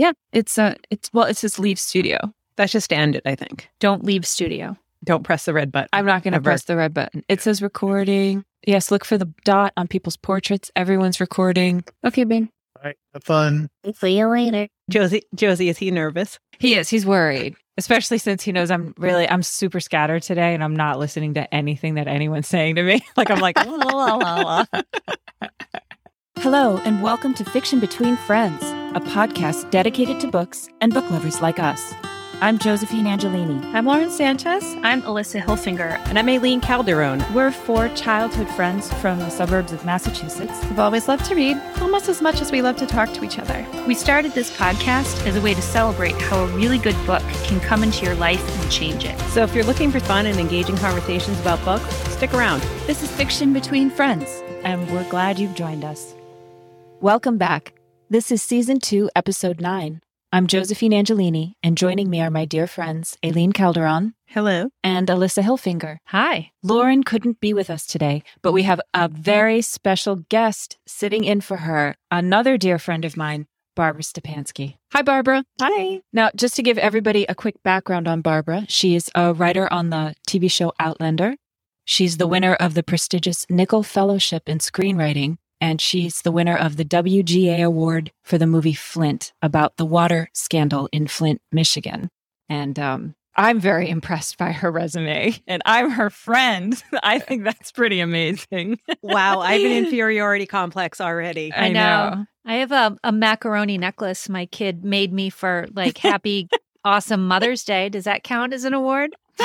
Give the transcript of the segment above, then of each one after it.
Yeah, it's uh it's well, it's his leave studio. That should end it, I think. Don't leave studio. Don't press the red button. I'm not going to press the red button. It says recording. Yes, look for the dot on people's portraits. Everyone's recording. Okay, Ben. All right. Have fun. See you later. Josie, Josie, is he nervous? He is. He's worried, especially since he knows I'm really I'm super scattered today, and I'm not listening to anything that anyone's saying to me. Like I'm like. la, la, la, la. Hello, and welcome to Fiction Between Friends, a podcast dedicated to books and book lovers like us. I'm Josephine Angelini. I'm Lauren Sanchez. I'm Alyssa Hilfinger. And I'm Aileen Calderon. We're four childhood friends from the suburbs of Massachusetts. We've always loved to read, almost as much as we love to talk to each other. We started this podcast as a way to celebrate how a really good book can come into your life and change it. So if you're looking for fun and engaging conversations about books, stick around. This is Fiction Between Friends, and we're glad you've joined us. Welcome back. This is Season 2, Episode 9. I'm Josephine Angelini, and joining me are my dear friends Aileen Calderon Hello. and Alyssa Hilfinger. Hi. Lauren couldn't be with us today, but we have a very special guest sitting in for her, another dear friend of mine, Barbara Stepansky. Hi, Barbara. Hi. Now, just to give everybody a quick background on Barbara, she is a writer on the TV show Outlander. She's the winner of the prestigious Nicholl Fellowship in Screenwriting, and she's the winner of the WGA Award for the movie Flint about the water scandal in Flint, Michigan. And um, I'm very impressed by her resume, and I'm her friend. I think that's pretty amazing. Wow, I have an inferiority complex already. I know. I have a, a macaroni necklace my kid made me for like happy, awesome Mother's Day. Does that count as an award?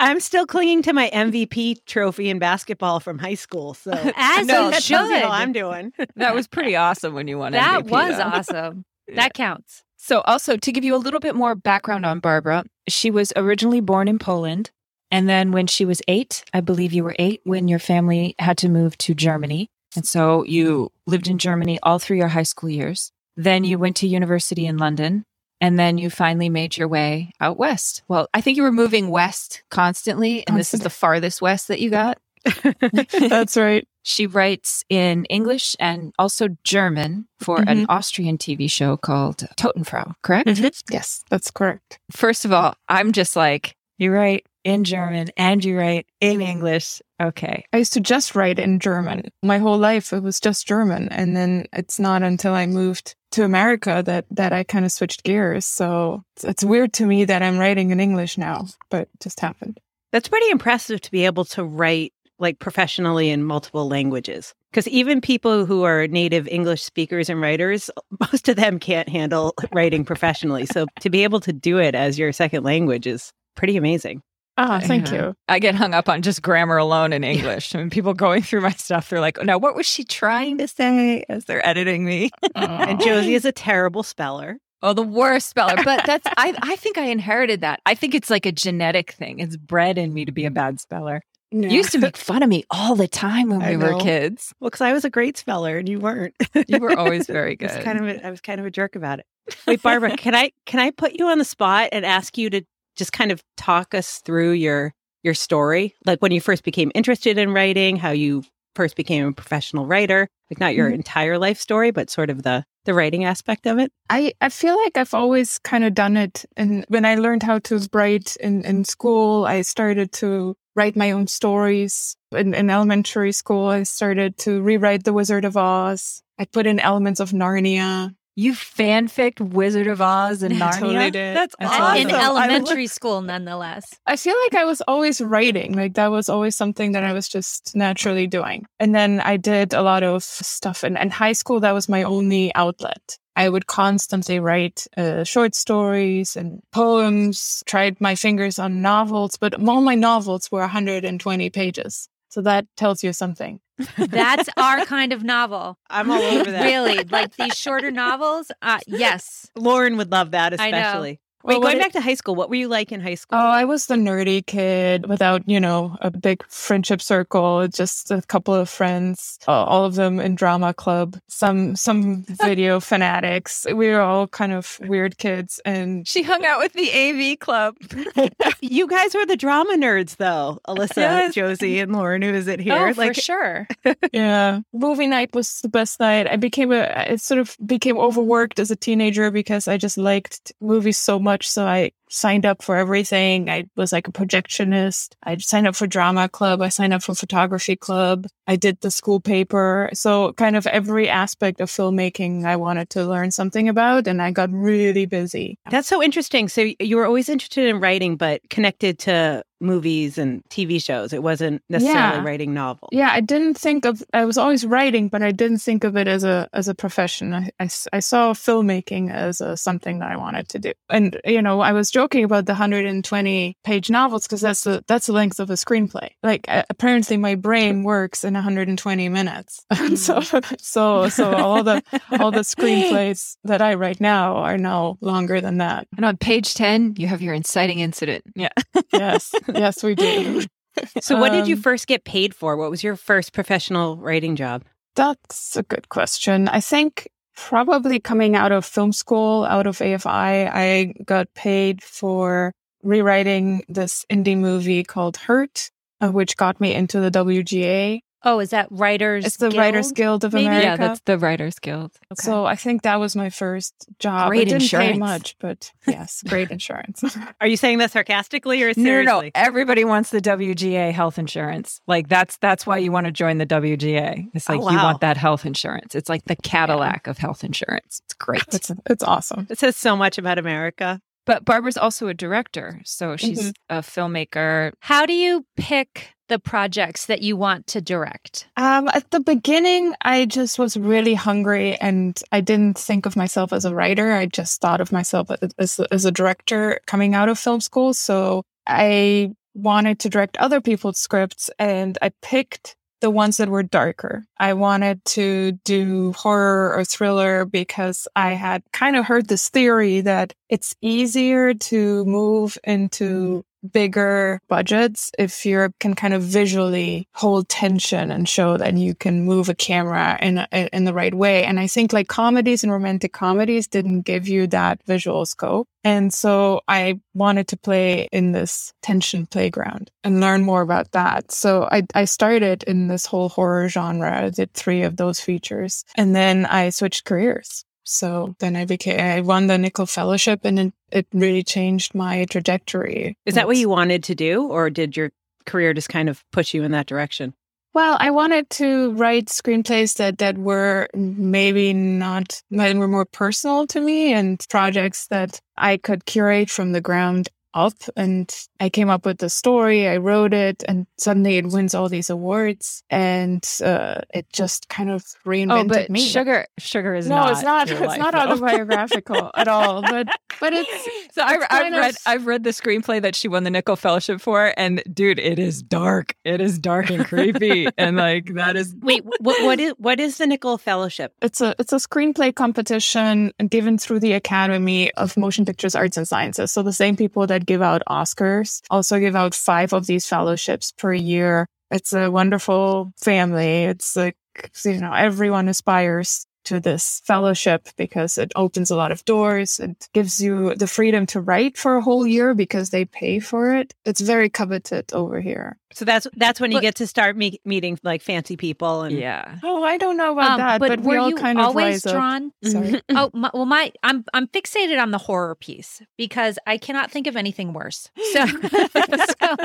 I'm still clinging to my MVP trophy in basketball from high school. So As No, you that should. how I'm doing. That was pretty awesome when you won that MVP, was though. awesome. Yeah. That counts. So, also to give you a little bit more background on Barbara, she was originally born in Poland. And then when she was eight, I believe you were eight when your family had to move to Germany. And so you lived in Germany all through your high school years. Then you went to university in London. And then you finally made your way out west. Well, I think you were moving west constantly. And this is the farthest west that you got. That's right. She writes in English and also German for an mm-hmm. Austrian TV show called Totenfrau, correct? Mm-hmm. Yes, that's correct. First of all, I'm just like, you write in German and you write in mm-hmm. English. Okay. I used to just write in German. My whole life it was just German. And then it's not until I moved to America that, that I kind of switched gears. So it's, it's weird to me that I'm writing in English now, but it just happened. That's pretty impressive to be able to write like professionally in multiple languages. Because even people who are native English speakers and writers, most of them can't handle writing professionally. So to be able to do it as your second language is pretty amazing. Ah, thank Yeah. you. I get hung up on just grammar alone in English. I mean, people going through my stuff, they're like, now what was she trying to say as they're editing me? And Josie is a terrible speller. Oh, the worst speller. But that's, I, I think I inherited that. I think it's like a genetic thing. It's bred in me to be a bad speller. Yeah. You used to make fun of me all the time when we were kids. Well, because I was a great speller and you weren't. You were always very I was good. kind of a, I was kind of a jerk about it. Wait, Barbara, can I can I put you on the spot and ask you to just kind of talk us through your your story, like when you first became interested in writing, how you first became a professional writer, like not your Mhm. entire life story, but sort of the the writing aspect of it. I, I feel like I've always kind of done it. And when I learned how to write in, in school, I started to write my own stories. In, in elementary school, I started to rewrite The Wizard of Oz. I put in elements of Narnia. You fanficked Wizard of Oz and I Narnia. totally did. That's That's awesome. awesome. In I elementary school, nonetheless. I feel like I was always writing. Like that was always something that I was just naturally doing. And then I did a lot of stuff in, in high school. That was my only outlet. I would constantly write uh, short stories and poems, tried my fingers on novels, but all my novels were 120 pages. So that tells you something. That's our kind of novel. I'm all over that. Really, like these shorter novels. Uh, yes, Lauren would love that, especially. Wait, Well, going what back to high school, what were you like in high school? Oh, I was the nerdy kid without, you know, a big friendship circle. Just a couple of friends, uh, all of them in drama club. Some some video fanatics. We were all kind of weird kids, and She hung out with the AV club. you guys were the drama nerds, though. Alyssa, Yes. Josie, and Lauren, who is it here? Oh, for sure. yeah, movie night was the best night. I became a, it sort of became overworked as a teenager because I just liked movies so much. So I signed up for everything. I was like a projectionist. I signed up for drama club. I signed up for photography club. I did the school paper. So kind of every aspect of filmmaking I wanted to learn something about. And I got really busy. That's so interesting. So you were always interested in writing, but connected to movies and TV shows. It wasn't necessarily Yeah. writing novels. Yeah, I didn't think of. I was always writing, but I didn't think of it as a as a profession. I I saw filmmaking as a, something that I wanted to do. And you know, I was joking about the 120 page novels because that's the that's the length of a screenplay. Like uh, apparently, my brain works in 120 minutes. so so so all the all the screenplays that I write now are now longer than that. And on page 10, you have your inciting incident. Yeah. Yes, yes, we do. So what did you Um, first get paid for? What was your first professional writing job? That's a good question. I think probably coming out of film school, out of AFI, I got paid for rewriting this indie movie called Hurt, uh, which got me into the WGA. Oh, is that Writers? It's the Guild? Writers Guild of maybe? America. Yeah, that's the Writers Guild. Okay. So I think that was my first job. Great it didn't insurance. pay much, but yes, great insurance. Are you saying that sarcastically or seriously? No, no, seriously? no. Everybody wants the WGA health insurance. Like that's that's why you want to join the WGA. It's Oh, like you want that health insurance. It's like the Cadillac of health insurance. It's great. it's it's awesome. It says so much about America. But Barbara's also a director, so she's mm-hmm. a filmmaker. How do you pick the projects that you want to direct? Um, at the beginning, I just was really hungry and I didn't think of myself as a writer. I just thought of myself as, as, as a director coming out of film school. So I wanted to direct other people's scripts and I picked the ones that were darker. I wanted to do horror or thriller because I had kind of heard this theory that it's easier to move into bigger budgets if you can kind of visually hold tension and show that you can move a camera in a, in the right way. And i think like comedies and romantic comedies didn't give you that visual scope. And so i wanted to play in this tension playground and learn more about that. So i i started in this whole horror genre did 3 of those features and then i switched careers so then I became, I won the Nicholl Fellowship and it, it really changed my trajectory. Is that what you wanted to do, or did your career just kind of push you in that direction? Well, I wanted to write screenplays that, that were maybe not, that were more personal to me and projects that I could curate from the ground up. And I came up with the story, I wrote it, and suddenly it wins all these awards. And uh, it just kind of reinvented Oh, but me. sugar, sugar is no, not. it's not. your It's life, not though. autobiographical at all. But but it's so I, it's I've kind of- read I've read the screenplay that she won the Nicholl Fellowship for, and dude, it is dark. It is dark and creepy, and like that is Wait, what, what is what is the Nicholl Fellowship? It's a it's a screenplay competition given through the Academy of Motion Pictures Arts and Sciences. So the same people that give out Oscars also give out five of these fellowships per year. It's a wonderful family. It's like you know everyone aspires to this fellowship because it opens a lot of doors. It gives you the freedom to write for a whole year because they pay for it. It's very coveted over here. So that's that's when you get to start me- meeting like fancy people and yeah. Oh, I don't know about Um, that, but, we were all you kind of always rise drawn? Sorry. oh, my, well, my I'm I'm fixated on the horror piece because I cannot think of anything worse. So, so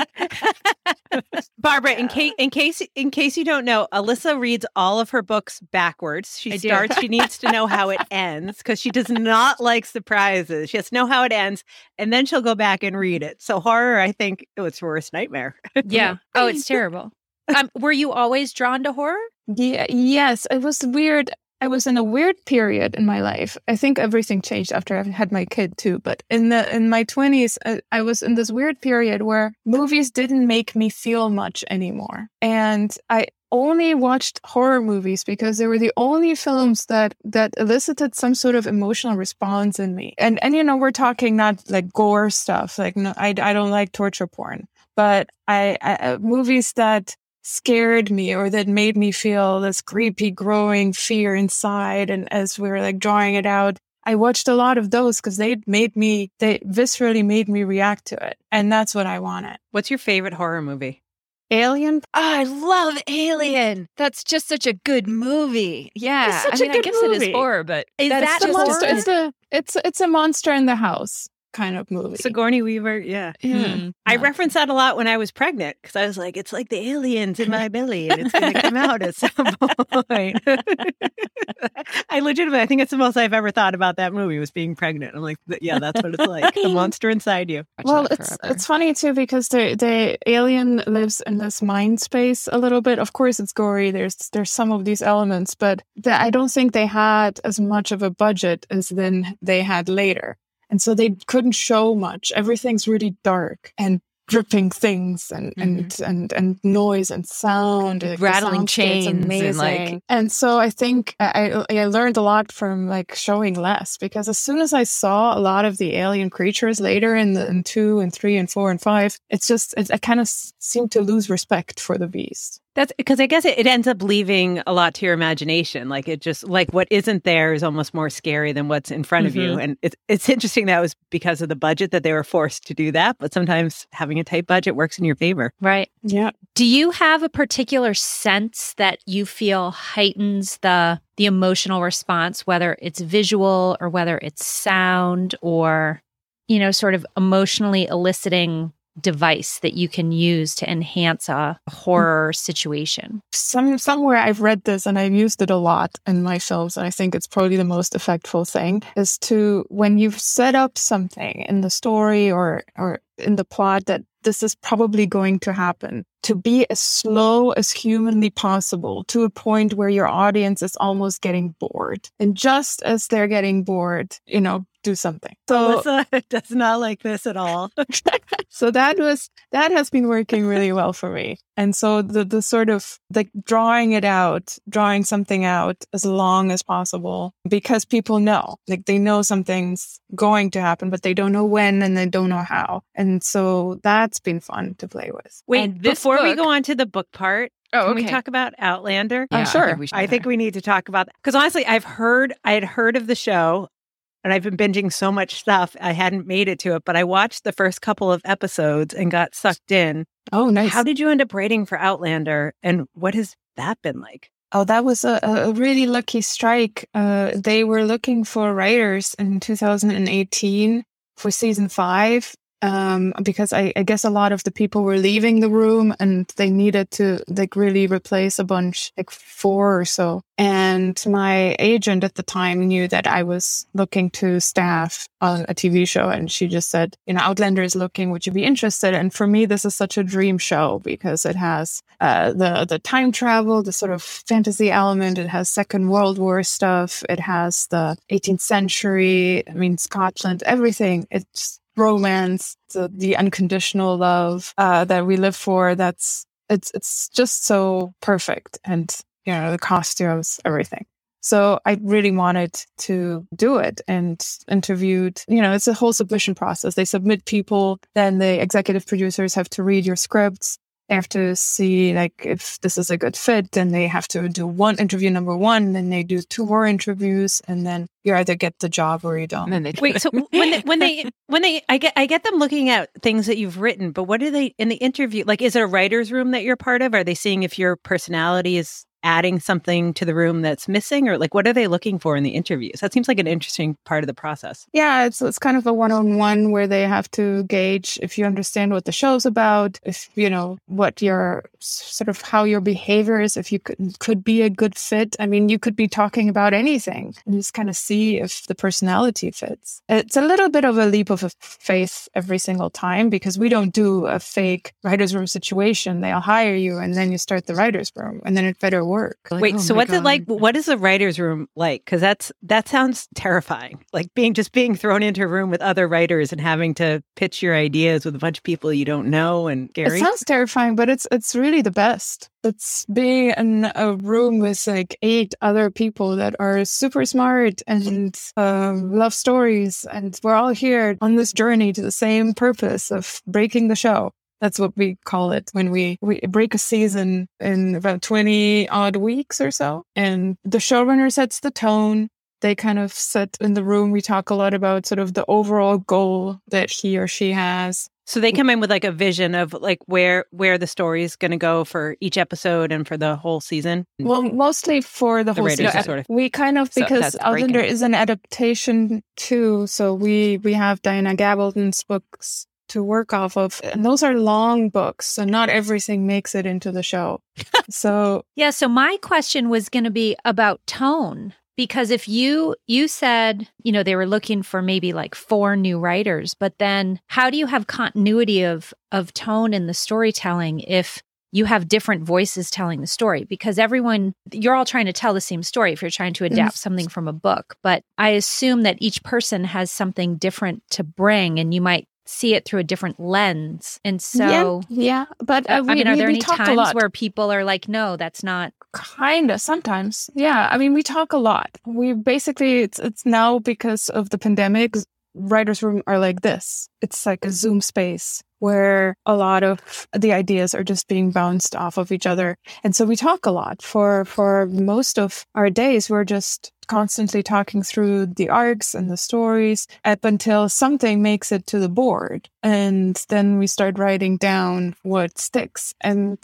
Barbara, in case in case in case you don't know, Alyssa reads all of her books backwards. She I do. starts. She needs to know how it ends because she does not like surprises. She has to know how it ends, and then she'll go back and read it. So horror, I think, oh, it's her worst nightmare. yeah. Oh, it's terrible. Um, were you always drawn to horror? Yeah, yes, it was weird. I was in a weird period in my life. I think everything changed after I had my kid too. But in the in my twenties, I, I was in this weird period where movies didn't make me feel much anymore, and I only watched horror movies because they were the only films that that elicited some sort of emotional response in me. And and you know, we're talking not like gore stuff. Like no, I I don't like torture porn, but I, I uh, movies that scared me or that made me feel this creepy growing fear inside and as we were like drawing it out I watched a lot of those because they made me, they viscerally made me react to it. And that's what I wanted. What's your favorite horror movie? Alien. Oh, I love Alien. That's just such a good movie. Yeah. It's such I mean, a good I guess it movie. is horror, but Is that's that It's a monster. horror. It's a, it's, it's a monster in the house kind of movie. Sigourney Weaver. Yeah. yeah. Hmm. I reference that a lot when I was pregnant because I was like, it's like the aliens in my belly and it's going to come out at some point. I legitimately, I think it's the most I've ever thought about that movie was being pregnant. I'm like, yeah, that's what it's like. The monster inside you. Watch Well, it's forever. it's funny too because the the alien lives in this mind space a little bit. Of course, it's gory. There's there's some of these elements, but the, I don't think they had as much of a budget as then they had later, and so they couldn't show much. Everything's really dark and dripping things and and mm-hmm. and and noise and sound like, Rattling chains and, like- and so i think I, I learned a lot from like showing less because as soon as i saw a lot of the alien creatures later in the in two and three and four and five it's just it, i kind of seemed to lose respect for the beast That's because I guess it, it ends up leaving a lot to your imagination. Like it just like what isn't there is almost more scary than what's in front of you. Mm-hmm. And it's it's interesting that was because of the budget that they were forced to do that. But sometimes having a tight budget works in your favor. Right. yeah Do you have a particular sense that you feel heightens the the emotional response, whether it's visual or whether it's sound or, you know, sort of emotionally eliciting device that you can use to enhance a horror situation? some somewhere I've read this and I've used it a lot in my films, and I think it's probably the most effectful thing is to when you've set up something in the story or or in the plot that this is probably going to happen, to be as slow as humanly possible to a point where your audience is almost getting bored. And just as they're getting bored, you know, do something. So Alyssa does not like this at all. so that was that has been working really well for me and so the the sort of like drawing it out drawing something out as long as possible because people know like they know something's going to happen but they don't know when and they don't know how and so that's been fun to play with Wait, And this before we book- go on to the book part, Oh, can we talk about Outlander? Yeah, I sure. think we I think we need to talk about because honestly, I've heard I had heard of the show, and I've been binging so much stuff I hadn't made it to it. But I watched the first couple of episodes and got sucked in. oh nice How did you end up writing for Outlander, and what has that been like? Oh, that was a, a really lucky strike. Uh, they were looking for writers in 2018 for season five. Um, because I, I guess a lot of the people were leaving the room and they needed to like really replace a bunch, like four or so. And my agent at the time knew that I was looking to staff on a TV show. And she just said, you know, Outlander is looking, would you be interested? And for me, this is such a dream show because it has uh, the, the time travel, the sort of fantasy element. It has Second World War stuff. It has the 18th century, I mean, Scotland, everything. It's romance, the, the unconditional love uh, that we live for. That's, it's, it's just so perfect. And, you know, the costumes, everything. So I really wanted to do it and interviewed, you know, it's a whole submission process. They submit people, then the executive producers have to read your scripts. They have to see like if this is a good fit, then they have to do one interview number one, then they do two more interviews, and then you either get the job or you don't. And then they Wait, so when they, when they when they I get I get them looking at things that you've written, but what do they in the interview? Like, is it a writer's room that you're part of? Are they seeing if your personality is adding something to the room that's missing, or like what are they looking for in the interviews? That seems like an interesting part of the process. Yeah, it's it's kind of a one-on-one where they have to gauge if you understand what the show's about, if you know what your sort of how your behavior is, if you could could be a good fit. I mean, you could be talking about anything and just kind of see if the personality fits. It's a little bit of a leap of faith every single time because we don't do a fake writers room situation. They'll hire you and then you start the writers room and then it better work work. Like, Wait, oh so what's it like? What is a writer's room like? Because that's that sounds terrifying. Like being just being thrown into a room with other writers and having to pitch your ideas with a bunch of people you don't know and It Gary. sounds terrifying, but it's it's really the best. It's being in a room with like eight other people that are super smart and um, love stories, and we're all here on this journey to the same purpose of breaking the show. That's what we call it when we, we break a season in about 20 odd weeks or so. And the showrunner sets the tone. They kind of sit in the room. We talk a lot about sort of the overall goal that he or she has. so they come in with like a vision of like where where the story is going to go for each episode and for the whole season. Well, mostly for the, The whole season. sort of- we kind of because that's Outlander is an adaptation too, so we we have Diana Gabaldon's books to work off of, and those are long books, so not everything makes it into the show. so Yeah, so my question was going to be about tone because if you you said, you know, they were looking for maybe like four new writers, but then how do you have continuity of of tone in the storytelling if you have different voices telling the story because everyone you're all trying to tell the same story if you're trying to mm-hmm. adapt something from a book but i assume that each person has something different to bring and you might see it through a different lens. And so yeah, yeah, but uh, we, I mean, are we- there we any times where people are like, no, that's not? kind of sometimes yeah i mean we talk a lot. We basically it's it's now because of the pandemic writers room are like this. It's like a zoom space where a lot of the ideas are just being bounced off of each other. And so we talk a lot for for most of our days. We're just constantly talking through the arcs and the stories up until something makes it to the board. And then we start writing down what sticks. And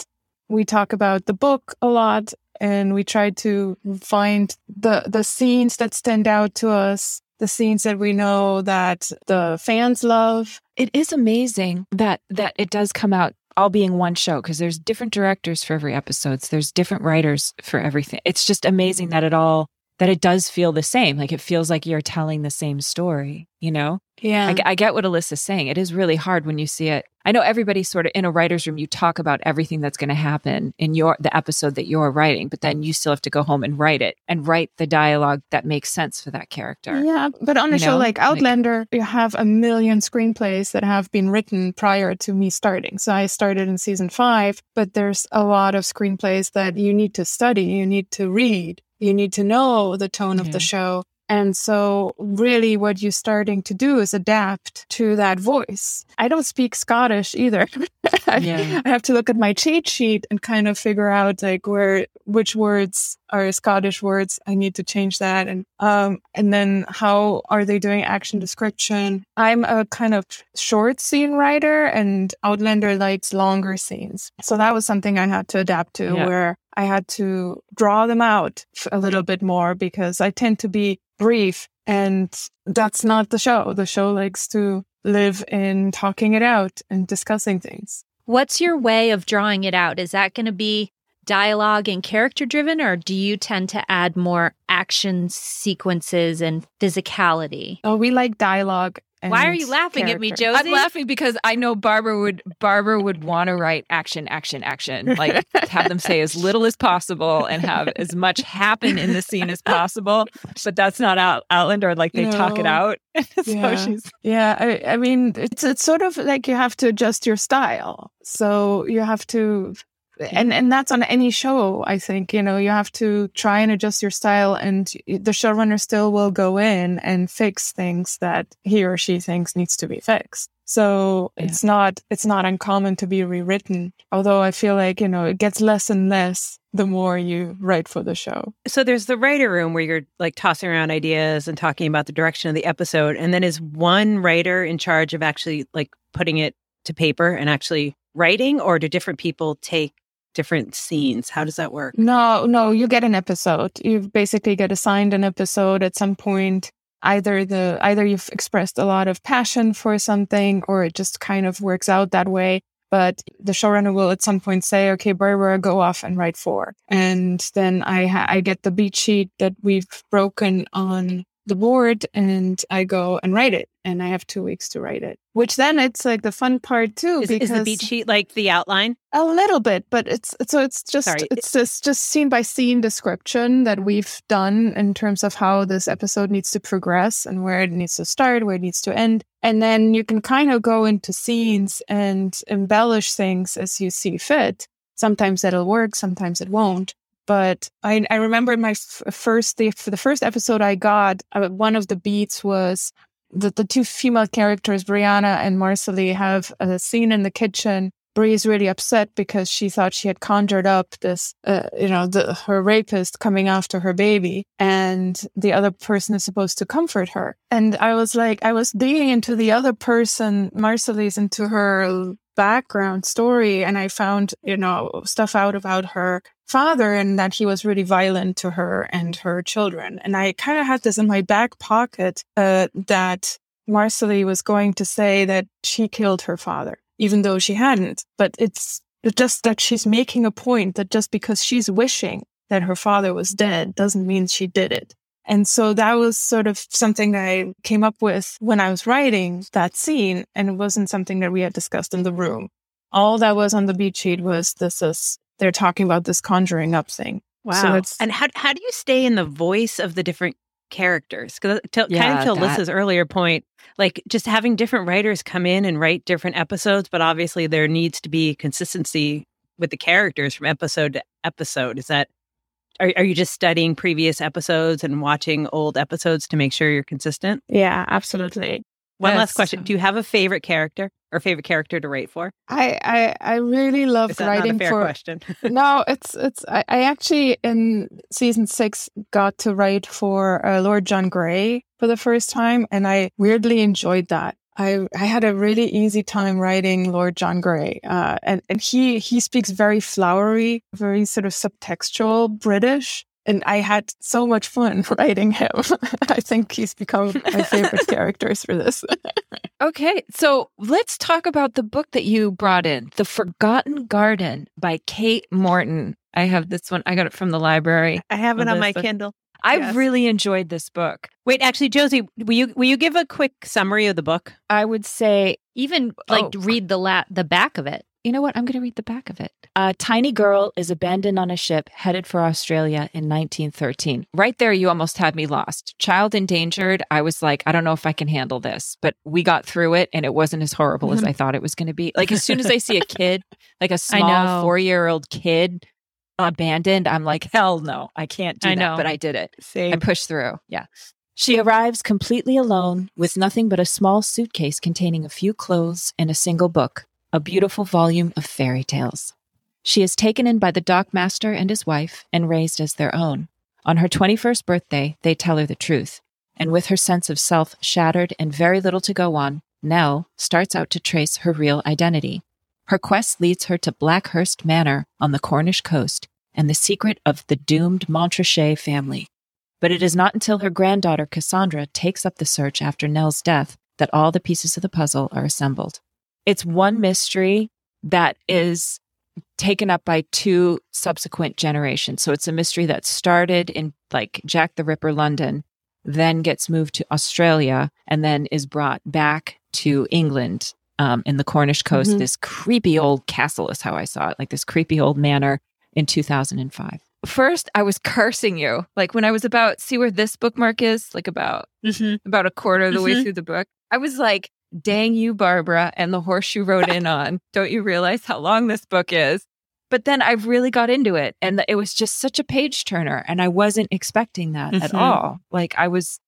we talk about the book a lot and we try to find the the scenes that stand out to us the scenes that we know that the fans love It is amazing that that it does come out all being one show because there's different directors for every episodes. There's different writers for everything. It's just amazing that it all that it does feel the same. Like it feels like you're telling the same story. You know, yeah I, I get what Alyssa's saying. It is really hard when you see it. I know everybody's sort of in a writer's room. You talk about everything that's going to happen in your the episode that you're writing, but then you still have to go home and write it and write the dialogue that makes sense for that character. yeah but on a you show know, like like- outlander you have a million screenplays that have been written prior to me starting so i started in season five but there's a lot of screenplays that you need to study you need to read you need to know the tone of the show and so really what you're starting to do is adapt to that voice i don't speak scottish either I, Yeah. I have to look at my cheat sheet and kind of figure out like where which words are scottish words. I need to change that. And um and then how are they doing action description? I'm a kind of short scene writer and outlander likes longer scenes. So that was something i had to adapt to Yeah. where i had to draw them out a little bit more because i tend to be brief and that's not the show. The show likes to live in talking it out and discussing things. What's your way of drawing it out? Is that going to be dialogue and character driven, or do you tend to add more action sequences and physicality? oh we like dialogue Why are you laughing at me, character. Josie? I'm laughing because I know Barbara would Barbara would want to write action, action, action. Like have them say as little as possible and have as much happen in the scene as possible. But that's not out, Outlander. Like they talk it out. so Yeah. she's Yeah, I, I mean, it's it's sort of like you have to adjust your style. So you have to, and and that's on any show. I think you know you have to try and adjust your style, and the showrunner still will go in and fix things that he or she thinks needs to be fixed. So Yeah. it's not it's not uncommon to be rewritten. Although I feel like you know it gets less and less the more you write for the show. So there's the writer room where you're like tossing around ideas and talking about the direction of the episode, and then is one writer in charge of actually like putting it to paper and actually writing, or do different people take different scenes? How does that work? No, no, you get an episode. You basically get assigned an episode at some point. Either the either you've expressed a lot of passion for something or it just kind of works out that way. But the showrunner will at some point say, okay, Barbara, go off and write four. And then I, ha- I get the beat sheet that we've broken on the board and I go and write it. And I have two weeks to write it. Which then it's like the fun part too. Is, because is the beat sheet like the outline? A little bit, but it's so it's just Sorry. it's just just scene by scene description that we've done in terms of how this episode needs to progress and where it needs to start, where it needs to end. And then you can kind of go into scenes and embellish things as you see fit. Sometimes that'll work, sometimes it won't. But I, I remember in my f- first the, for the first episode I got, uh, one of the beats was that the two female characters, Brianna and Marsali, have a scene in the kitchen. Brie is really upset because she thought she had conjured up this, uh, you know, the, her rapist coming after her baby, and the other person is supposed to comfort her. And I was like, I was digging into the other person, Marsali's, into her background story, and I found, you know, stuff out about her father and that he was really violent to her and her children. And I kind of had this in my back pocket uh, that Marsali was going to say that she killed her father, even though she hadn't. But it's just that she's making a point that just because she's wishing that her father was dead doesn't mean she did it. And so that was sort of something I came up with when I was writing that scene. And it wasn't something that we had discussed in the room. All that was on the beat sheet was this is they're talking about this conjuring up thing. Wow. So it's and how how do you stay in the voice of the different characters? Because uh, kind of to that- Alyssa's earlier point, like just having different writers come in and write different episodes, but obviously there needs to be consistency with the characters from episode to episode. Is that are are you just studying previous episodes and watching old episodes to make sure you're consistent? yeah, absolutely. One last question: Do you have a favorite character or favorite character to write for? I I, I really love Is that writing not a fair for question? no, it's it's I, I actually in season six got to write for uh, Lord John Grey for the first time, and I weirdly enjoyed that. I I had a really easy time writing Lord John Grey, uh, and and he he speaks very flowery, very sort of subtextual British. And I had so much fun writing him. I think he's become my favorite characters for this. Okay, so let's talk about the book that you brought in, The Forgotten Garden by Kate Morton. I have this one. I got it from the library. I have it on my Alyssa. Kindle. I Yes. really enjoyed this book. Wait, actually, Josie, will you will you give a quick summary of the book? I would say, Even like Oh. read the la- the back of it. you know what? I'm going to read the back of it. A tiny girl is abandoned on a ship headed for Australia in 1913. Right there, you almost had me lost. Child endangered. I was like, I don't know if I can handle this, but we got through it and it wasn't as horrible as mm-hmm. I thought it was going to be. Like, as soon as I see a kid, like a small four year old kid abandoned, I'm like, hell no, I can't do I that. know. But I did it. I Same. pushed through. Yeah. She arrives completely alone with nothing but a small suitcase containing a few clothes and a single book, a beautiful volume of fairy tales. She is taken in by the dockmaster and his wife and raised as their own. On her 21st birthday, they tell her the truth. And with her sense of self shattered and very little to go on, Nell starts out to trace her real identity. Her quest leads her to Blackhurst Manor on the Cornish coast and the secret of the doomed Mountrachet family. But it is not until her granddaughter Cassandra takes up the search after Nell's death that all the pieces of the puzzle are assembled. It's one mystery that is taken up by two subsequent generations. So it's a mystery that started in like Jack the Ripper London, then gets moved to Australia, and then is brought back to England um, in the Cornish coast. Mhm. This creepy old castle is how I saw it, like this creepy old manor in 2005. First, I was cursing you. Like when I was about, see where this bookmark is? Like about Mm-hmm. about a quarter of the way Mhm. through the book. I was like, dang you, Barbara, and the horse you rode in on. Don't you realize how long this book is? But then I really got into it and it was just such a page turner and I wasn't expecting that at Mhm. all. Like I was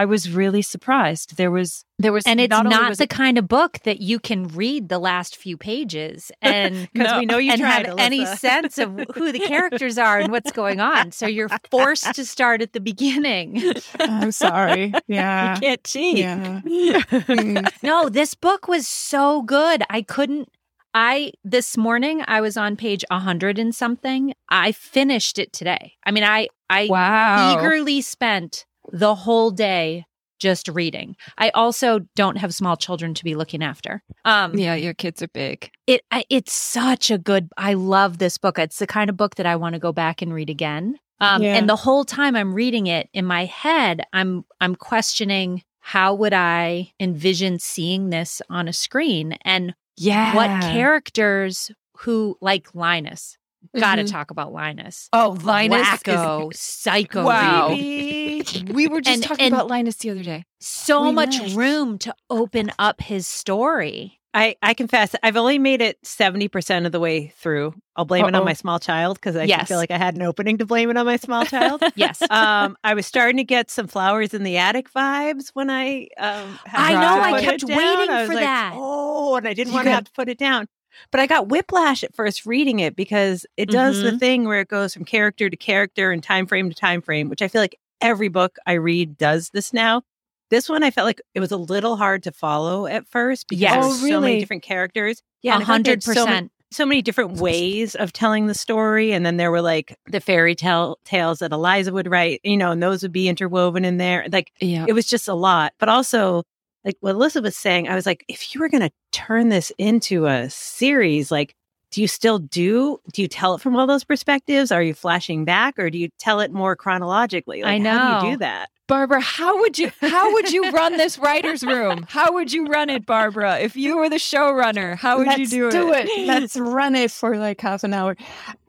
I was really surprised. There was there was And it's not, not, the it- kind of book that you can read the last few pages and Because No. we know you and tried, have any sense of who the characters are and what's going on. So you're forced to start at the beginning. I'm sorry. Yeah. you can't cheat. Yeah. No, this book was so good. I couldn't I this morning I was on page 100 and something. I finished it today. I mean, I I wow. eagerly spent the whole day just reading. I also don't have small children to be looking after. Um Yeah, your kids are big. it I, it's such a good I love this book. It's the kind of book that I want to go back and read again. Um Yeah. and the whole time I'm reading it in my head, I'm I'm questioning how would I envision seeing this on a screen? And Yeah. what characters who like Linus? Got to Mhm. talk about Linus. Oh, Linus. Wacko, psycho. Wow. baby. We were just And- talking and- about Linus the other day. So We much wish. room to open up his story. I, I confess, I've only made it 70% of the way through. I'll blame it on my small child because I Yes. feel like I had an opening to blame it on my small child. Yes. um, I was starting to get some flowers in the attic vibes when I um, had I to know, I kept it down. waiting I was for like, that. Oh, and I didn't want to have to put it down. But I got whiplash at first reading it because it does the Mhm. thing where it goes from character to character and time frame to time frame, which I feel like every book I read does this now. This one I felt like it was a little hard to follow at first because Yes. Oh, so many different characters. Yeah, and I felt like they hundred so many- percent. so many different ways of telling the story. And then there were like the fairy tale tales that Eliza would write, you know, and those would be interwoven in there. Like Yeah. it was just a lot. But also, like what Alyssa was saying, I was like, if you were going to turn this into a series, like, do you still do? Do you tell it from all those perspectives? Are you flashing back, or do you tell it more chronologically? I Like, How do you do that? Barbara, how would you how would you run this writer's room? How would you run it, Barbara? If you were the showrunner, how would you do it? Let's you do, it? Let's run it for like half an hour.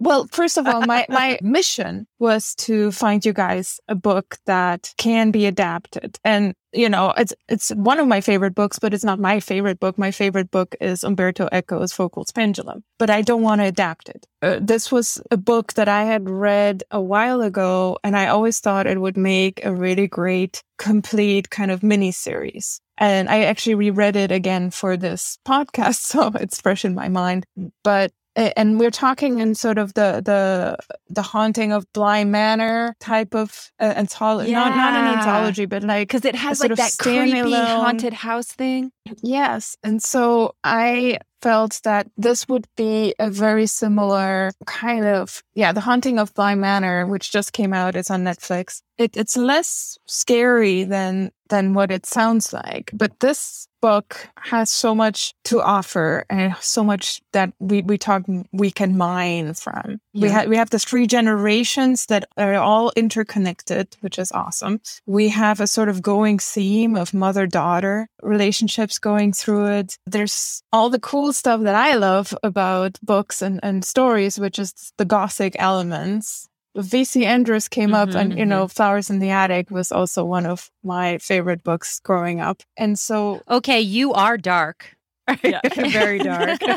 Well, first of all, my, my mission was to find you guys a book that can be adapted. And, you know, it's, it's one of my favorite books, but it's not my favorite book. My favorite book is Umberto Eco's Foucault's Pendulum, but I don't want to adapt it. Uh, this was a book that I had read a while ago, and I always thought it would make a really great, complete kind of mini series. And I actually reread it again for this podcast, so it's fresh in my mind. But and we're talking in sort of the the the haunting of Bly Manor type of uh, anthology, not not an anthology, but like Because it has like that creepy haunted house thing. Yes. And so I felt that this would be a very similar kind of, yeah, The Haunting of Bly Manor, which just came out. It's on Netflix. It, it's less scary than, than what it sounds like. But this book has so much to offer and so much that we, we talk, we can mine from. We have, we have the three generations that are all interconnected, which is awesome. We have a sort of going theme of mother daughter relationships going through it. There's all the cool stuff that I love about books and, and stories, which is the gothic elements. VC Andrews came up and, you mm-hmm, know, mm-hmm. Flowers in the Attic was also one of my favorite books growing up. And so Okay, you are dark. Very dark.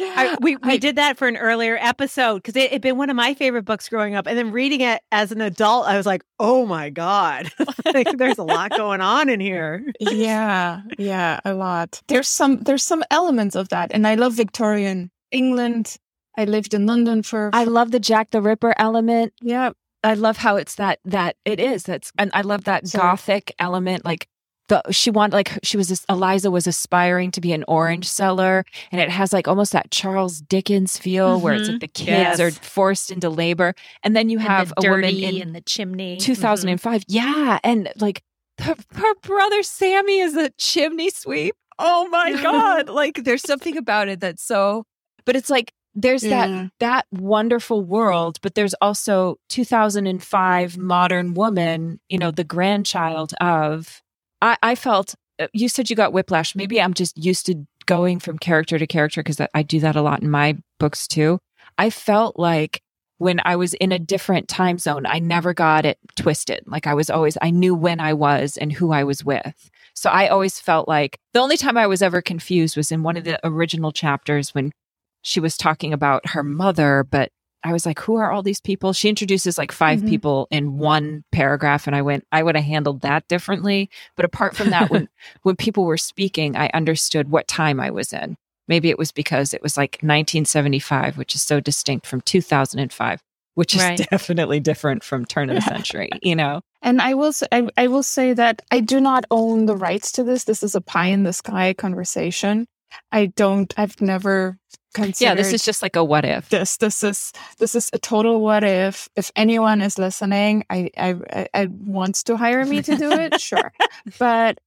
I, we we I- did that for an earlier episode because it had been one of my favorite books growing up, and then reading it as an adult, I was like, "Oh my god, like, there's a lot going on in here." yeah, yeah, a lot. There's some there's some elements of that. And I love Victorian England. I lived in London for, I love the Jack the Ripper element. yeah, I love how it's that that it is. That's and I love that So- gothic element. Like the she wanted like she was this, Eliza was aspiring to be an orange seller, and it has like almost that Charles Dickens feel where it's mm-hmm. like the kids Yes. are forced into labor, and then you have a woman dirty in the chimney. Mm-hmm. 2005. Yeah, and like her, her brother Sammy is a chimney sweep. Oh my god! Like there's something about it that's so. But it's like there's that Yeah. that wonderful world, but there's also 2005 modern woman. You know, the grandchild of. I, I felt uh, you said you got whiplash. Maybe I'm just used to going from character to character because I do that a lot in my books too. I felt like when I was in a different time zone, I never got it twisted. Like I was always, I knew when I was and who I was with. So I always felt like the only time I was ever confused was in one of the original chapters when she was talking about her mother, but I was like, who are all these people? She introduces like 5 Mhm. people in one paragraph. And I went, I would have handled that differently. But apart from that, when, when people were speaking, I understood what time I was in. Maybe it was because it was like 1975, which is so distinct from 2005, which is Right. definitely different from turn of the century, you know? And I will say, I, I will say that I do not own the rights to this. This is a pie in the sky conversation. I don't. I've never considered. Yeah, this is just like a what if. this. This is this is a total what if. If anyone is listening, I I I, I wants to hire me to do it, sure. But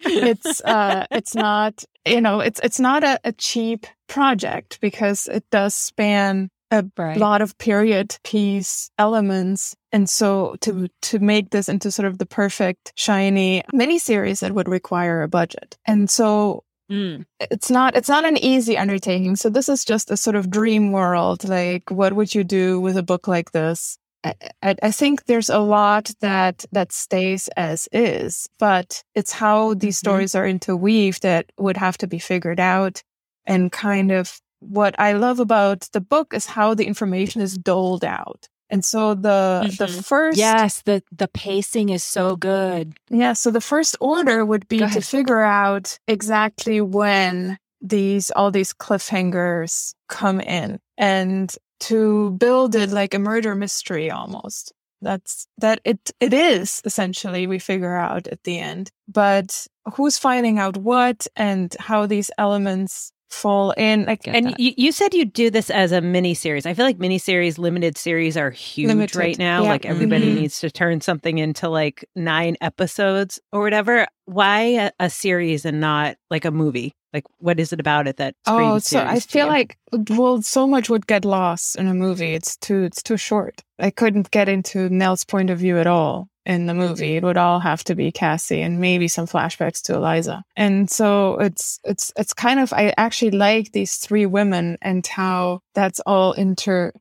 it's uh it's not you know it's it's not a, a cheap project because it does span a Right. lot of period piece elements And so to to make this into sort of the perfect shiny miniseries that would require a budget. And so Mm. it's not it's not an easy undertaking. So this is just a sort of dream world. Like what would you do with a book like this? I, I, I think there's a lot that that stays as is, but it's how these Mhm. stories are interweaved that would have to be figured out and kind of what I love about the book is how the information is doled out. And so the the Mhm. first Yes, the the pacing is so good. yeah, so the first order would be to figure out exactly when these all these cliffhangers come in and to build it like a murder mystery almost. That's that it it is essentially we figure out at the end. But who's finding out what and how these elements fall in like And that. you, you said you do this as a mini series. I feel like mini series, limited series are huge Limited, right now. yeah. Like everybody Mhm. needs to turn something into like nine episodes or whatever. Why a, a series and not like a movie? Like, what is it about it that? Oh, so I feel like well, so much would get lost in a movie. It's too it's too short. I couldn't get into Nell's point of view at all in the movie. It would all have to be Cassie and maybe some flashbacks to Eliza. And so it's it's it's kind of I actually like these three women and how that's all inter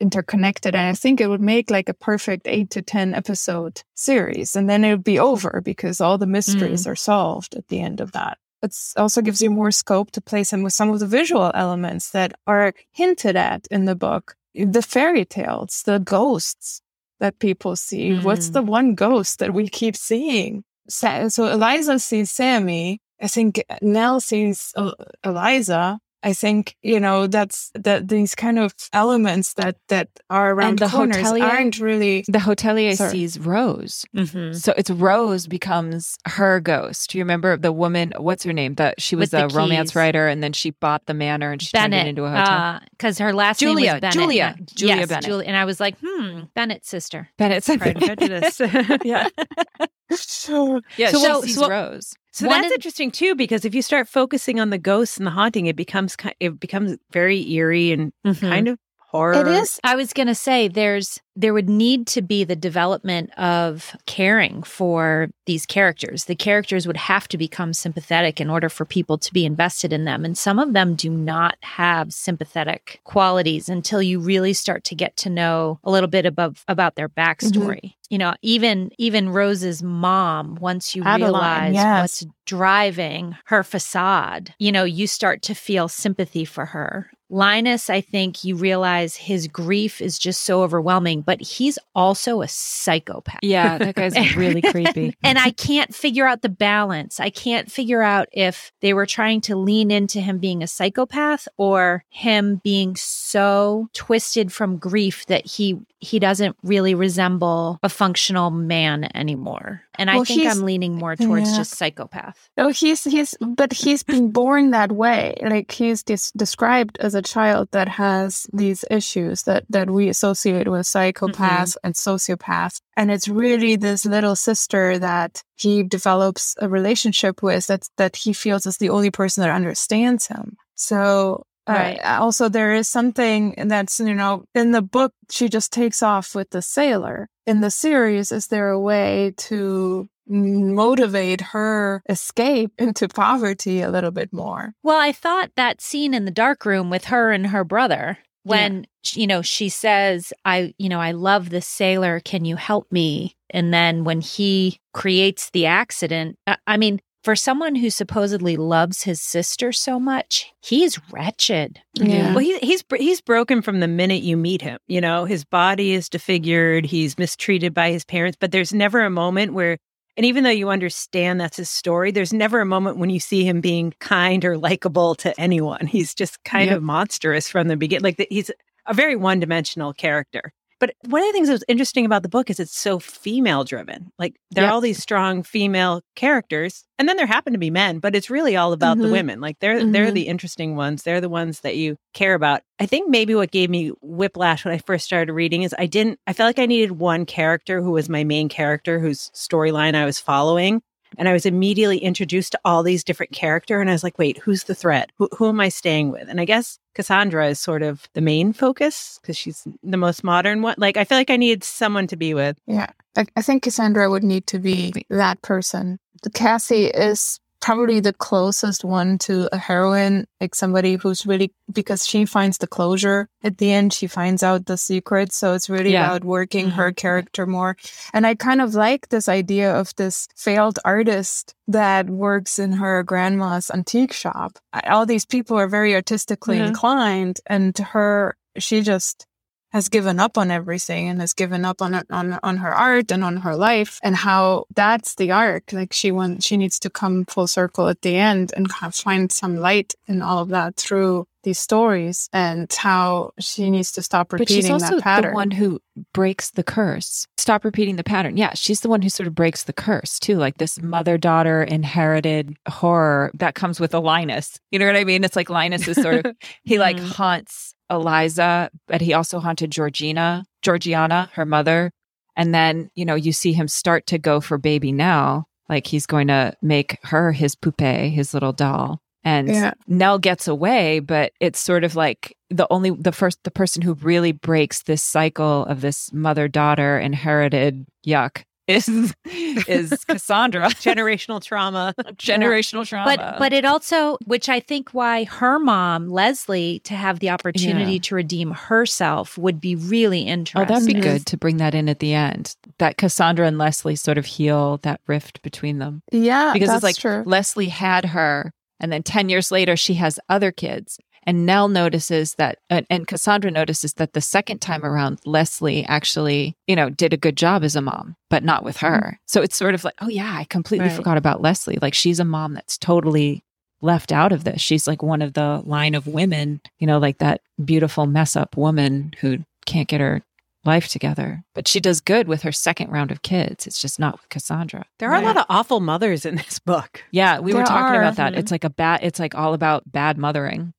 interconnected. And I think it would make like a perfect eight to ten episode series, and then it would be over because all the mysteries mm. are solved at the end of that it also gives you more scope to play some with some of the visual elements that are hinted at in the book. The fairy tales, the ghosts that people see. What's Mm. the one ghost that we keep seeing? So Eliza sees Sammy. I think Nell sees Eliza. I think you know that's that these kind of elements that that are around the corners hotelier- aren't really. The hotelier Sorry. sees Rose. Mhm. So it's Rose becomes her ghost. Do you remember the woman? What's her name? That she was With a romance writer, and then she bought the manor and she turned it into a hotel. because her last name Julia, was Bennett. Julia. Julia Bennett. Julia, and I was like, hmm, Bennett's sister. Bennett's sister. Prejudice. yeah, So yeah. So she what- sees so Rose. So One that's of- interesting too, because if you start focusing on the ghosts and the haunting, it becomes it becomes very eerie and Mhm. kind of horror. it is I was going to say there's there would need to be the development of caring for these characters. The characters would have to become sympathetic in order for people to be invested in them and some of them do not have sympathetic qualities until you really start to get to know a little bit above about their mm-hmm. backstory. You know, even even Rose's mom once you Adeline, realize yes. what's driving her facade, you know, you start to feel sympathy for her. Linus, I think you realize his grief is just so overwhelming, but he's also a psychopath. Yeah, that guy's really creepy. And I can't figure out the balance. I can't figure out if they were trying to lean into him being a psychopath or him being so twisted from grief that he he doesn't really resemble a functional man anymore. And I Well, think I'm leaning more towards yeah. just psychopath. No, he's he's but he's been born that way. Like he's dis- described as a child that has these issues that that we associate with psychopaths and sociopaths, and it's really this little sister that he develops a relationship with that that he feels is the only person that understands him. So. Uh, Right. also, there is something that's, you know, in the book, she just takes off with the sailor. In the series, is there a way to motivate her escape into poverty a little bit more. Well, I thought that scene in the dark room with her and her brother when sh- you know she says I you know I love this sailor can you help me and then when he creates the accident I, I mean for someone who supposedly loves his sister so much he's wretched Yeah. Well, he, he's he's broken from the minute you meet him. You know, his body is defigured. He's mistreated by his parents, but there's never a moment where, and even though you understand that's his story, there's never a moment when you see him being kind or likable to anyone. He's just kind Yep. of monstrous from the beginning. Like the, he's a very one dimensional character. But one of the things that was interesting about the book is it's so female driven. Like there are all these strong female characters, and then there happen to be men, but it's really all about the Mhm. women. Like they're they're Mhm. the interesting ones. They're the ones that you care about. I think maybe what gave me whiplash when I first started reading is I didn't I felt like I needed one character who was my main character whose storyline I was following. And I was immediately introduced to all these different character. And I was like, wait, who's the threat? Who, who am I staying with? And I guess Cassandra is sort of the main focus because she's the most modern one. Like, I feel like I need someone to be with. Yeah. I, I think Cassandra would need to be that person. Cassie is probably the closest one to a heroine, like somebody who's really because she finds the closure at the end. She finds out the secret, so it's really Yeah. about working Mhm. her character more. And I kind of like this idea of this failed artist that works in her grandma's antique shop. All these people are very artistically Mhm. inclined, and to her, she just has given up on everything and has given up on on on her art and on her life and how that's the arc like she wants she needs to come full circle at the end and kind of find some light in all of that through these stories and how she needs to stop repeating But she's also that the one who breaks the curse. Stop repeating the pattern. Yeah, she's the one who sort of breaks the curse too. Like this mother daughter inherited horror that comes with a Linus. You know what I mean? It's like Linus is sort of he like Mhm. haunts Eliza, but he also haunted Georgina, Georgiana, her mother. And then, you know, you see him start to go for baby now. Like he's going to make her his poupée, his little doll. And Yeah. Nell gets away, but it's sort of like the only the first the person who really breaks this cycle of this mother daughter inherited yuck is is Cassandra. Generational trauma. Generational trauma. But but it also, which I think why her mom Leslie to have the opportunity Yeah. to redeem herself would be really interesting. Oh, interesting. that'd be good to bring that in at the end. That Cassandra and Leslie sort of heal that rift between them. yeah Because that's it's like true Leslie had her, and then 10 years later, she has other kids. And Nell notices that, and, and Cassandra notices that the second time around, Leslie actually, you know, did a good job as a mom, but not with her. So it's sort of like, oh, yeah, I completely Right. forgot about Leslie. Like she's a mom that's totally left out of this. She's like one of the line of women, you know, like that beautiful mess up woman who can't get her life together. But she does good with her second round of kids. It's just not with Cassandra. There are a lot of awful mothers in this book. Yeah, we were talking are. about that. Mhm. It's like a bad it's like all about bad mothering.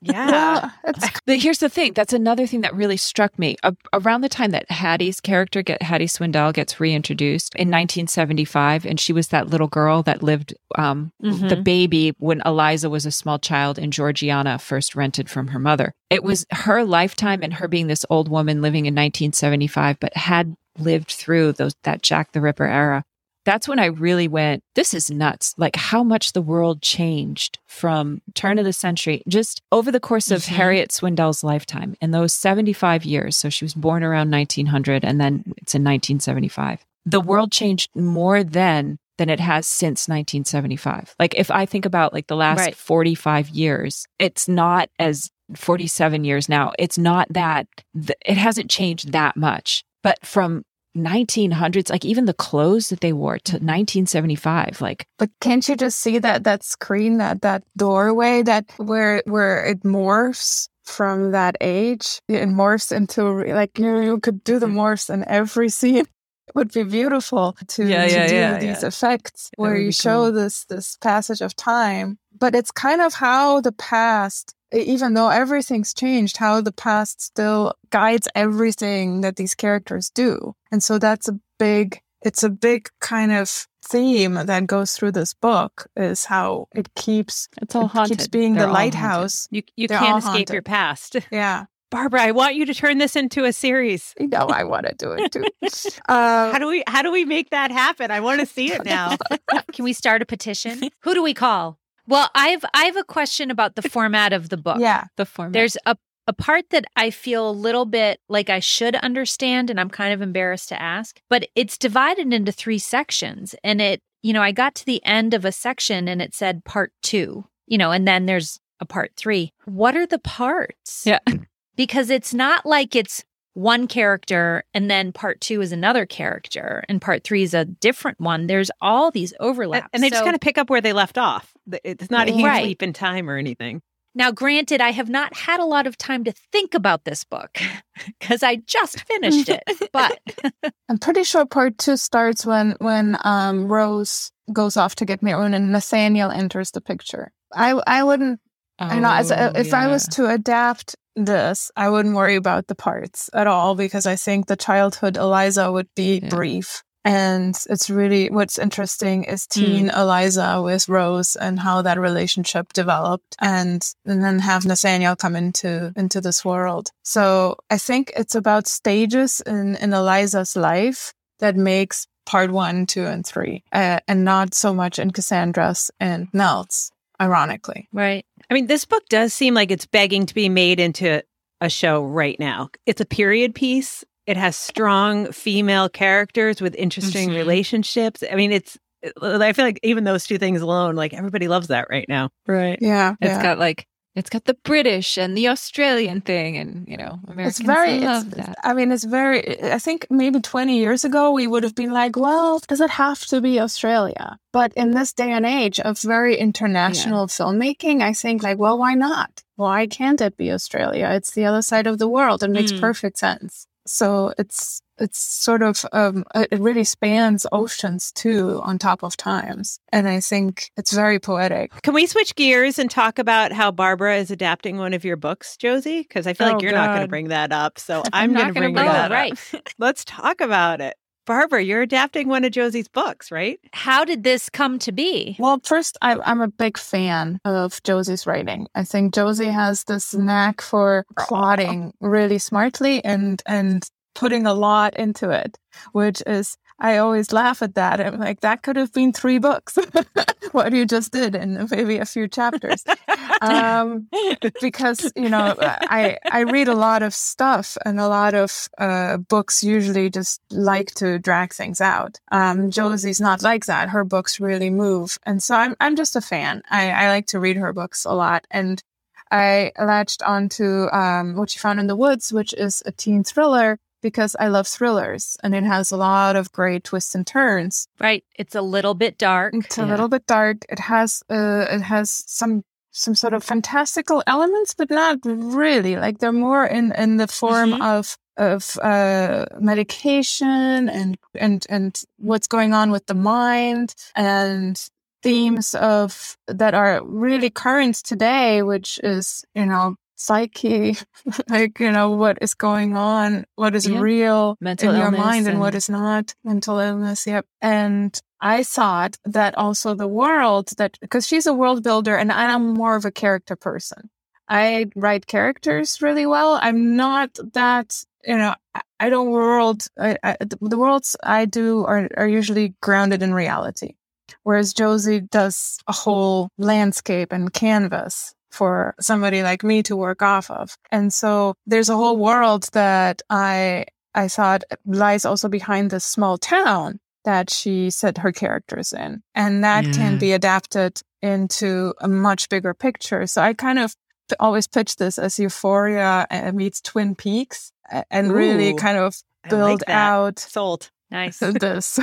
Yeah. well, But here's the thing, that's another thing that really struck me. A- around the time that Hattie's character get Hattie Swindell gets reintroduced in 1975 and she was that little girl that lived um Mhm. the baby when Eliza was a small child and Georgiana first rented from her mother. It was her lifetime and her being this old woman living in 1975 but had lived through those that Jack the Ripper era. That's when I really went, this is nuts. Like how much the world changed from turn of the century, just over the course of Mhm. Harriet Swindell's lifetime in those 75 years. So she was born around 1900 and then it's in 1975. The world changed more then than it has since 1975. Like if I think about like the last Right. 45 years, it's not as 47 years now. It's not that th- it hasn't changed that much. But from 1900s, like even the clothes that they wore to mm-hmm. 1975, like But can't you just see that that screen, that that doorway, that where where it morphs from that age? It morphs into like you you could do the mm-hmm. morphs in every scene. It would be beautiful to, Yeah, to yeah, do yeah, these effects where you show cool. this this passage of time. But it's kind of how the past, even though everything's changed, how the past still guides everything that these characters do. And so that's a big it's a big kind of theme that goes through this book is how it keeps it's all it haunted. keeps being They're the all haunted. lighthouse. You you They're can't escape haunted. your past. Yeah. Barbara, I want you to turn this into a series. You know I want to do it too. uh, How do we how do we make that happen? I want to see it now. Can we start a petition? Who do we call? Well, I've I have a question about the format of the book. yeah. The format. There's a a part that I feel a little bit like I should understand and I'm kind of embarrassed to ask, but it's divided into three sections and it, you know, I got to the end of a section and it said part 2, you know, and then there's a part 3. What are the parts? Yeah. Because it's not like it's one character and then part 2 is another character and part 3 is a different one. There's all these overlaps. and they just kind of pick up where they left off. It's not a huge Right. leap in time or anything. Now, granted, I have not had a lot of time to think about this book because I just finished it. But I'm pretty sure part two starts when when um Rose goes off to get Maroon and Nathaniel enters the picture. I I wouldn't I know as a, Oh, if I was to adapt this, I wouldn't worry about the parts at all because I think the childhood Eliza would be Yeah. brief And it's really what's interesting is teen mm. Eliza with Rose and how that relationship developed and, and then have Nathaniel come into, into this world. So I think it's about stages in, in Eliza's life that makes part one, two, and three, uh, and not so much in Cassandra's and Nell's, ironically. Right. I mean, this book does seem like it's begging to be made into a show right now. It's a period piece it has strong female characters with interesting mm-hmm. relationships. I mean, it's I feel like even those two things alone, like everybody loves that right now. Right. Yeah. It's yeah. got like it's got the British and the Australian thing, and you know, Americans it's very, love it's, that. I mean, it's very. I think maybe twenty years ago we would have been like, "Well, does it have to be Australia?" But in this day and age of very international yeah. filmmaking, I think like, well, why not? Why can't it be Australia? It's the other side of the world. It makes mm. perfect sense. So it's it's sort of um, it really spans oceans too on top of times. And i think it's very poetic. Can we switch gears and talk about how barbara is adapting one of your books josie? Because i feel oh, like you're God. not going to bring that up so i'm, I'm going to bring that right. up. Let's talk about it Barbara, you're adapting one of Josie's books, right? How did this come to be? Well, first, I, am a big fan of Josie's writing. I think Josie has this knack for plotting really smartly and and putting a lot into it, which is I always laugh at that. I'm like, that could have been three books. what you just did and maybe a few chapters. um, because, you know, I, I read a lot of stuff and a lot of uh, books usually just like to drag things out. Um, Josie's not like that. Her books really move. And so I'm, I'm just a fan. I, I like to read her books a lot. And I latched onto um, What You Found in the Woods, which is a teen thriller because I love thrillers and it has a lot of great twists and turns. Right. It's a little bit dark. It's a little bit dark. It has uh it has some some sort of fantastical elements, but not really. Like they're more in in the form mm-hmm. of of uh, medication and and and what's going on with the mind and themes of that are really current today, which is you know psyche, like, you know, what is going on, what is yeah. real mental in your mind and, and what is not mental illness. Yep. And I thought that also the world that, because she's a world builder and I'm more of a character person. I write characters really well. I'm not that, you know, I don't world, I, I, the worlds I do are, are usually grounded in reality. Whereas Josie does a whole landscape and canvas for somebody like me to work off of. And so there's a whole world that I, I thought lies also behind this small town that she set her characters in. And that yeah. can be adapted into a much bigger picture. So I kind of always pitch this as Euphoria meets Twin Peaks and Ooh, really kind of build like out sold nice this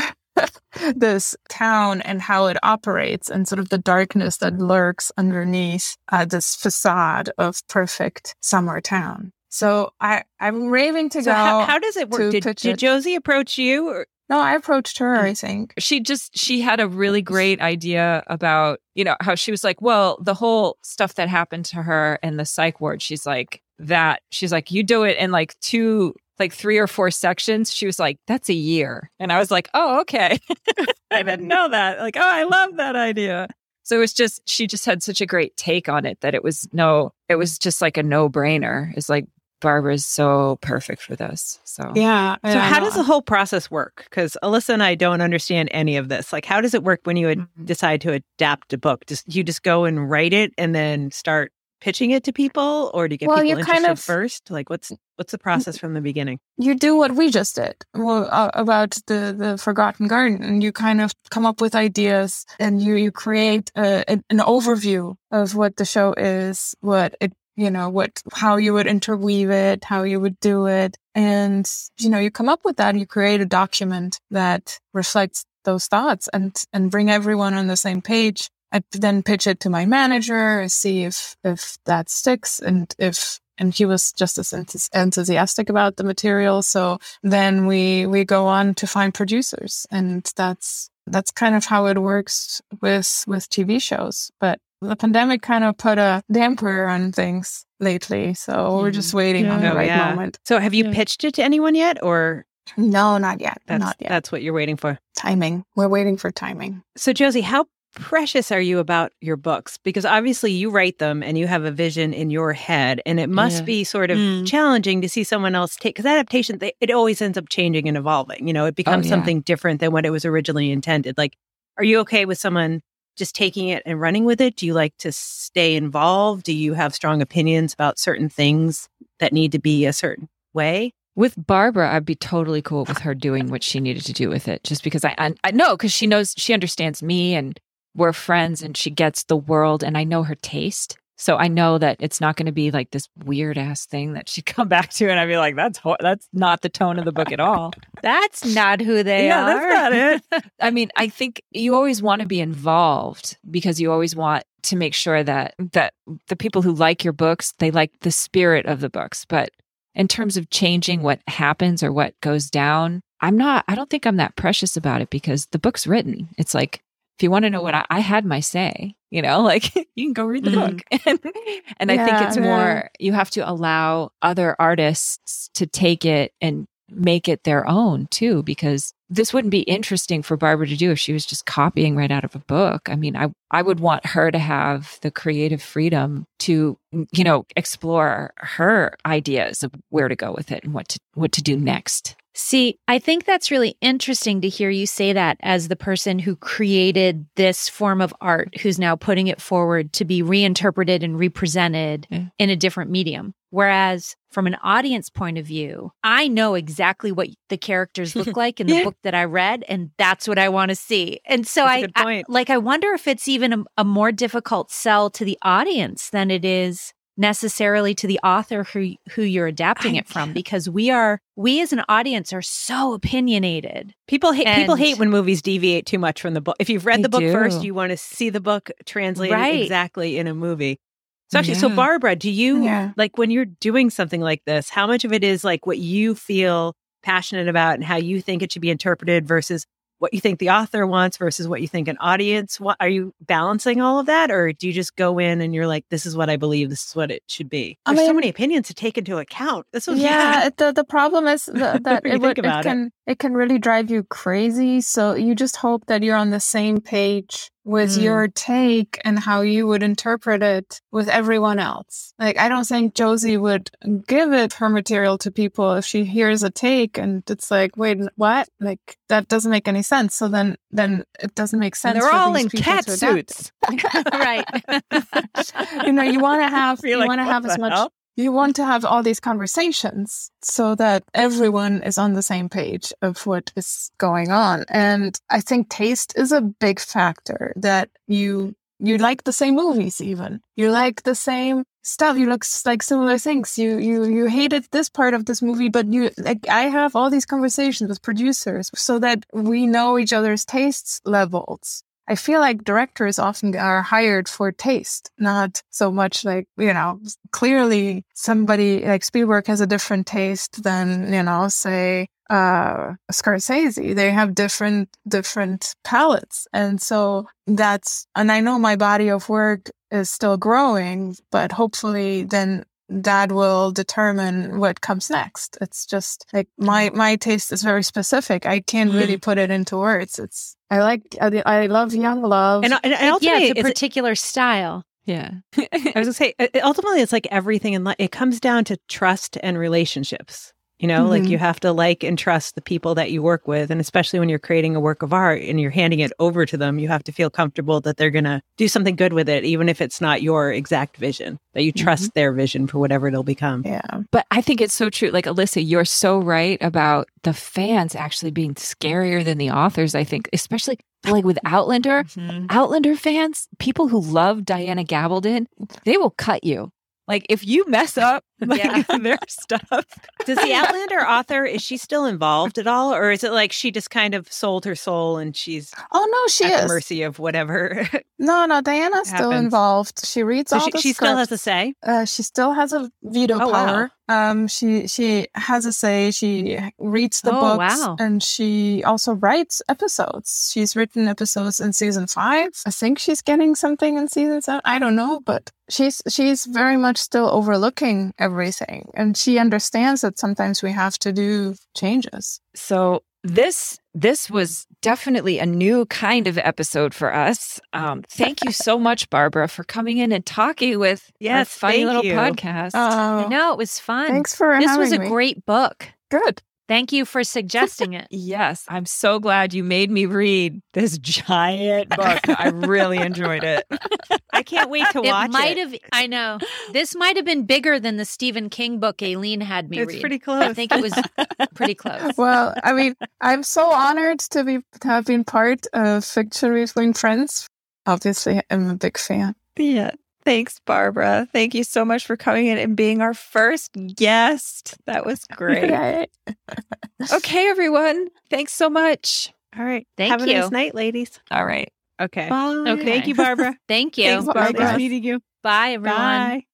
this town and how it operates and sort of the darkness that lurks underneath uh, this facade of perfect summer town. So I, I'm raving to so go. How, how does it work? Did, did Josie approach you? Or? No, I approached her, mm. I think. She just, she had a really great idea about, you know, how she was like, well, the whole stuff that happened to her in the psych ward, she's like, that, she's like, you do it in like two like three or four sections, she was like, that's a year. And I was like, oh, okay. I didn't know that. Like, oh, I love that idea. So it was just, she just had such a great take on it that it was no, it was just like a no brainer. It's like, Barbara's so perfect for this. So, yeah. So, how does the whole process work? Because Alyssa and I don't understand any of this. Like, how does it work when you mm-hmm. decide to adapt a book? Just you just go and write it and then start pitching it to people or do you get well, people you interested kind of, first like what's what's the process from the beginning you do what we just did well, uh, about the the forgotten garden you kind of come up with ideas and you you create a, an overview of what the show is what it you know what how you would interweave it how you would do it and you know you come up with that you create a document that reflects those thoughts and and bring everyone on the same page I then pitch it to my manager, see if if that sticks, and if and he was just as enthusiastic about the material. So then we we go on to find producers, and that's that's kind of how it works with with TV shows. But the pandemic kind of put a damper on things lately, so mm. we're just waiting yeah. on the oh, right yeah. moment. So have you yeah. pitched it to anyone yet, or No, not yet. That's not yet. that's what you're waiting for. timing. We're waiting for timing. So Josie, how precious are you about your books? Because obviously you write them and you have a vision in your head, and it must Yeah. be sort of Mm. challenging to see someone else take because adaptation they, it always ends up changing and evolving. You know, it becomes yeah. something different than what it was originally intended. Like, are you okay with someone? Just taking it and running with it? Do you like to stay involved? Do you have strong opinions about certain things that need to be a certain way? With Barbara, I'd be totally cool with her doing what she needed to do with it, just because I I, I know because she knows she understands me and we're friends and she gets the world and I know her taste. So I know that it's not going to be like this weird ass thing that she'd come back to and I'd be like, that's ho- that's not the tone of the book at all. That's not who they are. Yeah, are. that's not it. I mean, I think you always want to be involved because you always want to make sure that that the people who like your books, they like the spirit of the books. But in terms of changing what happens or what goes down, I'm not I don't think I'm that precious about it because the book's written. It's like you want to know what I, I had my say, you know, like you can go read the Mhm. book. and and I think it's yeah. more you have to allow other artists to take it and make it their own too because this wouldn't be interesting for Barbara to do if she was just copying right out of a book. I mean, I I would want her to have the creative freedom to you know explore her ideas of where to go with it and what to what to do next. See, I think that's really interesting to hear you say that as the person who created this form of art, who's now putting it forward to be reinterpreted and represented Yeah. in a different medium. Whereas from an audience point of view, I know exactly what the characters look like in the Yeah. book that I read, and that's what I want to see. And so I, I- like, I wonder if it's even a, a more difficult sell to the audience than it is necessarily to the author who who you're adapting I- it from because we are we as an audience are so opinionated People hate people hate when movies deviate too much from the book. If you've read the book first, you want to see the book translated Right. exactly in a movie. So actually, so Barbara, do you Yeah. like when you're doing something like this? How much of it is like what you feel passionate about and how you think it should be interpreted versus what you think the author wants versus what you think an audience want? Are you balancing all of that, or do you just go in and you're like, "This is what I believe. This is what it should be"? I There's so many opinions to take into account. This was yeah, it- the the problem is the, that it, would, think about it it. can it can really drive you crazy. So you just hope that you're on the same page with Mm. your take and how you would interpret it with everyone else. Like I don't think Josie would give it her material to people if she hears a take and it's like, wait, what? Like that doesn't make any sense. So then then it doesn't make sense. And they're for all in cat to adapt it. suits. right you know, you want to have you like, want to have as much hell?" You want to have all these conversations so that everyone is on the same page of what is going on. And I think taste is a big factor that you you like the same movies even. You like the same stuff. You look like similar things. You you you hated this part of this movie, but you like I have all these conversations with producers so that we know each other's tastes levels. I feel like directors often are hired for taste, not so much like, you know, clearly somebody like Spielberg has a different taste than, you know, say, uh, Scorsese. They have different, different palettes. And so that's, and I know my body of work is still growing, but hopefully then that will determine what comes next. It's just like my my taste is very specific. I can't really put it into words. It's I like I, I love young love. And, and, and yeah ultimately, it's a it's- particular style Yeah. I was gonna say, uh, ultimately, it's like everything in life. It comes down to trust and relationships. You know, like Mhm. you have to like and trust the people that you work with, and especially when you're creating a work of art and you're handing it over to them, you have to feel comfortable that they're gonna do something good with it, even if it's not your exact vision. That you trust their vision for whatever it'll become. yeah. But I think it's so true. Like Alyssa, you're so right about the fans actually being scarier than the authors. I think, especially like with Outlander, Outlander fans, people who love Diana Gabaldon, they will cut you. Like if you mess up like Yeah. their stuff. Does the Outlander author is she still involved at all, or is it like she just kind of sold her soul and she's Oh no, she at the is. mercy of whatever? No, no, Diana's still involved. She reads so all she, the she still has a say. Uh, she still has a veto Oh, wow. power. Um, she she has a say. She reads the Oh, books, wow. and she also writes episodes. She's written episodes in season five. I think she's getting something in season seven. I don't know, but she's she's very much still overlooking everything. Racing and she understands that sometimes we have to do changes. So this this was definitely a new kind of episode for us. Um, thank you so much, Barbara, for coming in and talking with Yes, our funny little you. podcast. Oh, No, it was fun. thanks for this having was a me. great book. Good. Thank you for suggesting it. Yes, I'm so glad you made me read this giant book. I really enjoyed it. I can't wait to watch it might it. have I know. This might have been bigger than the Stephen King book Aileen had me It's read. pretty close. I think it was pretty close. Well, I mean, I'm so honored to be to have been part of Fiction Between Friends. Obviously, I'm a big fan. Yeah. Thanks, Barbara. Thank you so much for coming in and being our first guest. That was great. Yay. okay, everyone. Thanks so much. All right. Thank Have a nice night, ladies. All right. Okay. Bye. Okay. Thank you, Barbara. Thank you. Thanks, Barbara. Barbara. Nice meeting you. Bye everyone. Bye.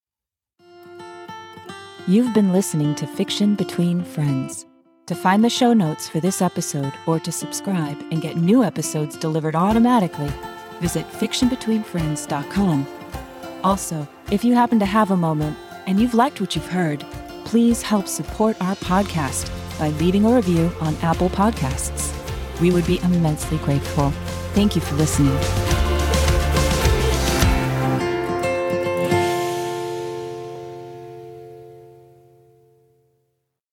You've been listening to Fiction Between Friends. To find the show notes for this episode or to subscribe and get new episodes delivered automatically, visit fictionbetweenfriends.com. Also, if you happen to have a moment and you've liked what you've heard, please help support our podcast by leaving a review on Apple Podcasts. We would be immensely grateful. Thank you for listening.